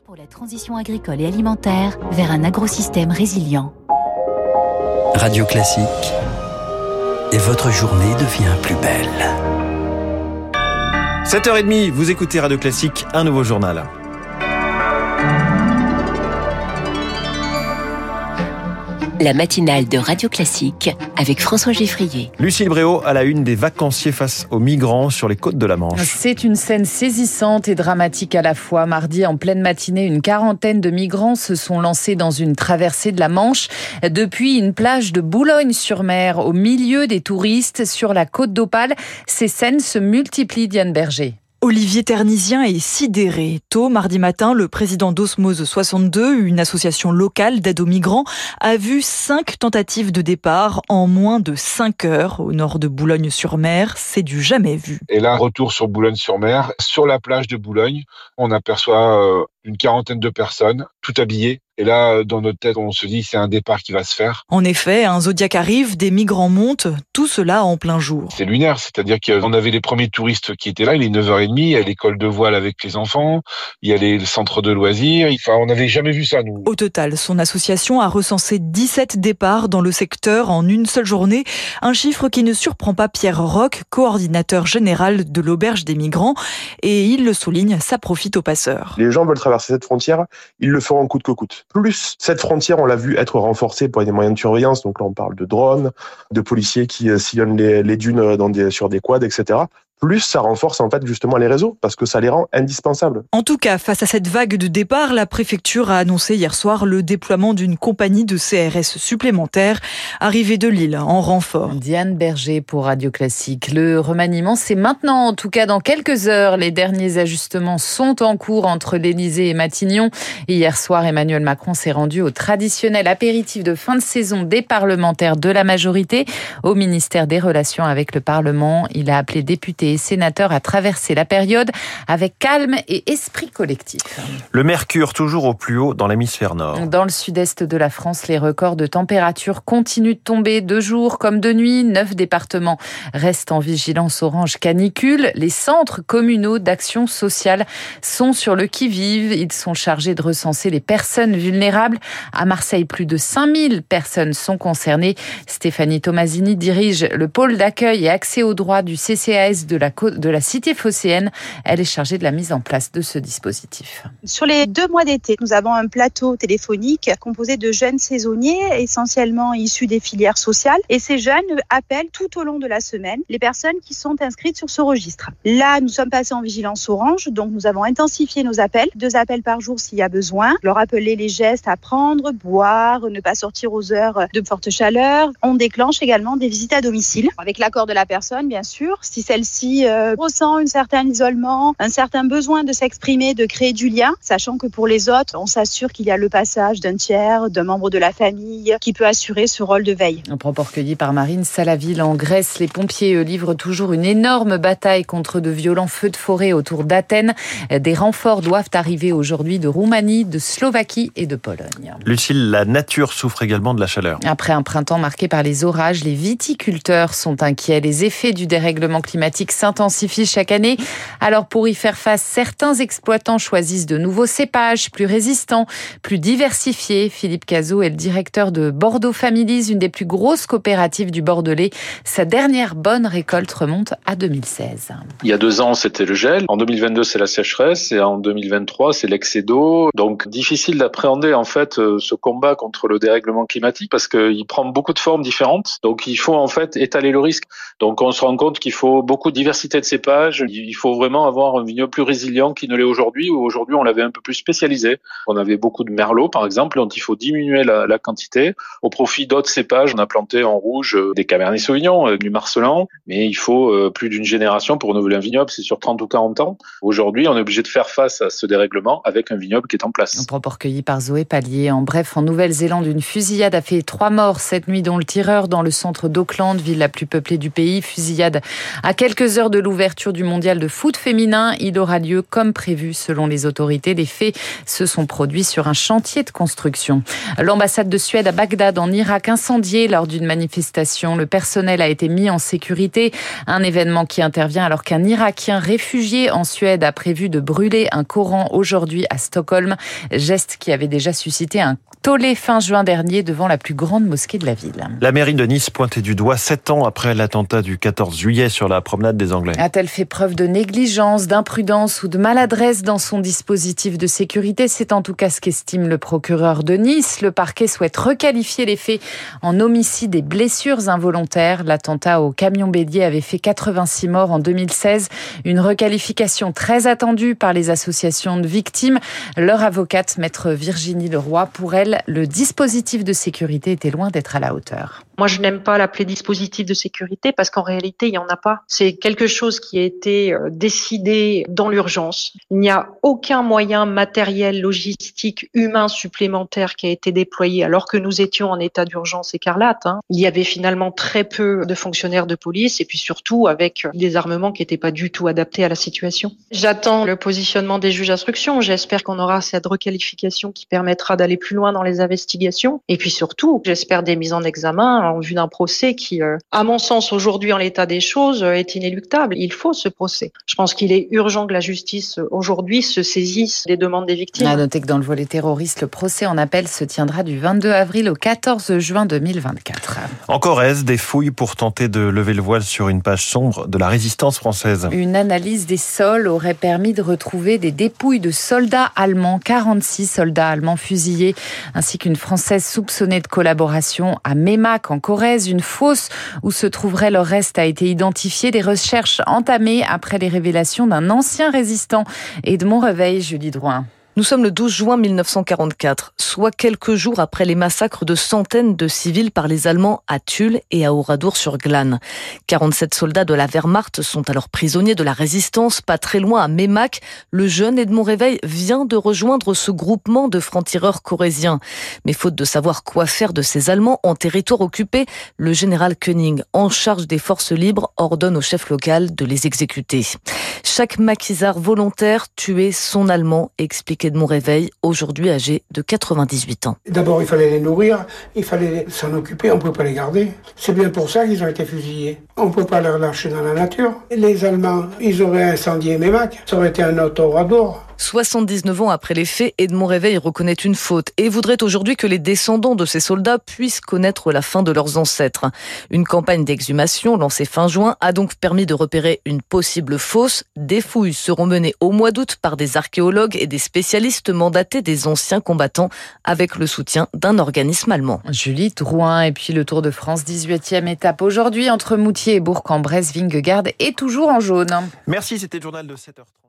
pour la transition agricole et alimentaire vers un agrosystème résilient. Radio Classique. Et votre journée devient plus belle. 7h30, vous écoutez Radio Classique, un nouveau journal. La matinale de Radio Classique avec François Geffrier. Lucille Bréau à la une des vacanciers face aux migrants sur les côtes de la Manche. C'est une scène saisissante et dramatique à la fois. Mardi, en pleine matinée, une quarantaine de migrants se sont lancés dans une traversée de la Manche depuis une plage de Boulogne-sur-Mer au milieu des touristes sur la côte d'Opale. Ces scènes se multiplient, Diane Berger. Olivier Ternisien est sidéré. Tôt, mardi matin, le président d'Osmose 62, une association locale d'aide aux migrants, a vu cinq tentatives de départ en moins de cinq heures au nord de Boulogne-sur-Mer. C'est du jamais vu. Et là, retour sur Boulogne-sur-Mer, sur la plage de Boulogne, on aperçoit euh, une quarantaine de personnes, tout habillées. Et là, dans notre tête, on se dit c'est un départ qui va se faire. En effet, un Zodiac arrive, des migrants montent, tout cela en plein jour. C'est lunaire, c'est-à-dire qu'on avait les premiers touristes qui étaient là, il est 9h30, il y a l'école de voile avec les enfants, il y a les centres de loisirs, enfin, on n'avait jamais vu ça, nous. Au total, son association a recensé 17 départs dans le secteur en une seule journée, un chiffre qui ne surprend pas Pierre Roch, coordinateur général de l'auberge des migrants, et il le souligne, ça profite aux passeurs. Les gens veulent traverser cette frontière, ils le feront coûte que coûte. Plus, cette frontière, on l'a vu être renforcée par des moyens de surveillance. Donc là, on parle de drones, de policiers qui euh, sillonnent les, dunes des, sur des quads, etc plus ça renforce en fait justement les réseaux parce que ça les rend indispensables. En tout cas, face à cette vague de départ, la préfecture a annoncé hier soir le déploiement d'une compagnie de CRS supplémentaire arrivée de Lille en renfort. Diane Berger pour Radio Classique. Le remaniement, c'est maintenant, en tout cas dans quelques heures. Les derniers ajustements sont en cours entre l'Élysée et Matignon. hier soir, Emmanuel Macron s'est rendu au traditionnel apéritif de fin de saison des parlementaires de la majorité au ministère des Relations avec le Parlement. Il a appelé députés sénateurs à traverser la période avec calme et esprit collectif. Le mercure toujours au plus haut dans l'hémisphère nord. Dans le sud-est de la France, les records de température continuent de tomber de jour comme de nuit. Neuf départements restent en vigilance orange canicule. Les centres communaux d'action sociale sont sur le qui-vive. Ils sont chargés de recenser les personnes vulnérables. À Marseille, plus de 5000 personnes sont concernées. Stéphanie Tomasini dirige le pôle d'accueil et accès aux droits du CCAS de la, de la cité phocéenne. Elle est chargée de la mise en place de ce dispositif. Sur les deux mois d'été, nous avons un plateau téléphonique composé de jeunes saisonniers, essentiellement issus des filières sociales. Et ces jeunes appellent tout au long de la semaine les personnes qui sont inscrites sur ce registre. Là, nous sommes passés en vigilance orange, donc nous avons intensifié nos appels, deux appels par jour s'il y a besoin, leur appeler les gestes à prendre, boire, ne pas sortir aux heures de forte chaleur. On déclenche également des visites à domicile, avec l'accord de la personne, bien sûr. Si celle-ci euh, ressent un certain isolement, un certain besoin de s'exprimer, de créer du lien, sachant que pour les autres, on s'assure qu'il y a le passage d'un tiers, d'un membre de la famille qui peut assurer ce rôle de veille. Un propos recueilli par Marine Salaville en Grèce, les pompiers livrent toujours une énorme bataille contre de violents feux de forêt autour d'Athènes. Des renforts doivent arriver aujourd'hui de Roumanie, de Slovaquie et de Pologne. Lucille, la nature souffre également de la chaleur. Après un printemps marqué par les orages, les viticulteurs sont inquiets. Les effets du dérèglement climatique s'intensifie chaque année. Alors pour y faire face, certains exploitants choisissent de nouveaux cépages plus résistants, plus diversifiés. Philippe Cazot est le directeur de Bordeaux Families, une des plus grosses coopératives du Bordelais. Sa dernière bonne récolte remonte à 2016. Il y a deux ans, c'était le gel. En 2022, c'est la sécheresse. Et en 2023, c'est l'excès d'eau. Donc difficile d'appréhender en fait euh, ce combat contre le dérèglement climatique parce qu'il prend beaucoup de formes différentes. Donc il faut en fait étaler le risque. Donc on se rend compte qu'il faut beaucoup diversité de cépages. Il faut vraiment avoir un vignoble plus résilient qu'il ne l'est aujourd'hui. Aujourd'hui, on l'avait un peu plus spécialisé. On avait beaucoup de merlot, par exemple, dont il faut diminuer la, la quantité au profit d'autres cépages. On a planté en rouge euh, des Cabernet Sauvignon, euh, du Marcelin, mais il faut euh, plus d'une génération pour renouveler un vignoble. C'est sur 30 ou 40 ans. Aujourd'hui, on est obligé de faire face à ce dérèglement avec un vignoble qui est en place. Un propos recueilli par Zoé Pallier. En bref, en Nouvelle-Zélande, une fusillade a fait trois morts cette nuit, dont le tireur dans le centre d'Auckland, ville la plus peuplée du pays. Fusillade à quelques heures de l'ouverture du mondial de foot féminin. Il aura lieu comme prévu selon les autorités. Les faits se sont produits sur un chantier de construction. L'ambassade de Suède à Bagdad en Irak incendiée lors d'une manifestation. Le personnel a été mis en sécurité. Un événement qui intervient alors qu'un Irakien réfugié en Suède a prévu de brûler un Coran aujourd'hui à Stockholm. Geste qui avait déjà suscité un tollé fin juin dernier devant la plus grande mosquée de la ville. La mairie de Nice pointait du doigt sept ans après l'attentat du 14 juillet sur la promenade A-t-elle fait preuve de négligence, d'imprudence ou de maladresse dans son dispositif de sécurité? C'est en tout cas ce qu'estime le procureur de Nice. Le parquet souhaite requalifier les faits en homicide et blessures involontaires. L'attentat au camion bélier avait fait 86 morts en 2016. Une requalification très attendue par les associations de victimes. Leur avocate, maître Virginie Leroy, pour elle, le dispositif de sécurité était loin d'être à la hauteur. Moi, je n'aime pas l'appeler dispositif de sécurité parce qu'en réalité, il n'y en a pas. C'est quelque chose qui a été euh, décidé dans l'urgence. Il n'y a aucun moyen matériel, logistique, humain supplémentaire qui a été déployé alors que nous étions en état d'urgence écarlate. Hein. Il y avait finalement très peu de fonctionnaires de police et puis surtout avec des armements qui n'étaient pas du tout adaptés à la situation. J'attends le positionnement des juges d'instruction. J'espère qu'on aura cette requalification qui permettra d'aller plus loin dans les investigations. Et puis surtout, j'espère des mises en examen en vue d'un procès qui, euh, à mon sens, aujourd'hui en l'état des choses, euh, est inéluctable. Il faut ce procès. Je pense qu'il est urgent que la justice euh, aujourd'hui se saisisse des demandes des victimes. À noter que dans le volet terroriste, le procès en appel se tiendra du 22 avril au 14 juin 2024. En Corrèze, des fouilles pour tenter de lever le voile sur une page sombre de la résistance française. Une analyse des sols aurait permis de retrouver des dépouilles de soldats allemands, 46 soldats allemands fusillés, ainsi qu'une française soupçonnée de collaboration à Memac en Corrèze. Une fosse où se trouverait leur reste a été identifiée. Des recherches entamées après les révélations d'un ancien résistant. Edmond Réveil, Julie Drouin. Nous sommes le 12 juin 1944, soit quelques jours après les massacres de centaines de civils par les Allemands à Tulle et à Oradour-sur-Glane. 47 soldats de la Wehrmacht sont alors prisonniers de la résistance, pas très loin à Mémac. Le jeune Edmond Réveil vient de rejoindre ce groupement de francs-tireurs corésiens. Mais faute de savoir quoi faire de ces Allemands en territoire occupé, le général Koenig, en charge des forces libres, ordonne au chef local de les exécuter. Chaque maquisard volontaire tuait son Allemand, explique de mon réveil, aujourd'hui âgé de 98 ans. D'abord, il fallait les nourrir, il fallait s'en occuper, on ne peut pas les garder. C'est bien pour ça qu'ils ont été fusillés. On ne peut pas les relâcher dans la nature. Les Allemands, ils auraient incendié Mémac, ça aurait été un autoradour. 79 ans après les faits, Edmond Réveil reconnaît une faute et voudrait aujourd'hui que les descendants de ces soldats puissent connaître la fin de leurs ancêtres. Une campagne d'exhumation lancée fin juin a donc permis de repérer une possible fosse. Des fouilles seront menées au mois d'août par des archéologues et des spécialistes mandatés des anciens combattants avec le soutien d'un organisme allemand. Julie Drouin et puis le Tour de France, 18e étape aujourd'hui entre Moutier et Bourg-en-Bresse. Vingegaard est toujours en jaune. Merci, c'était le journal de 7h30.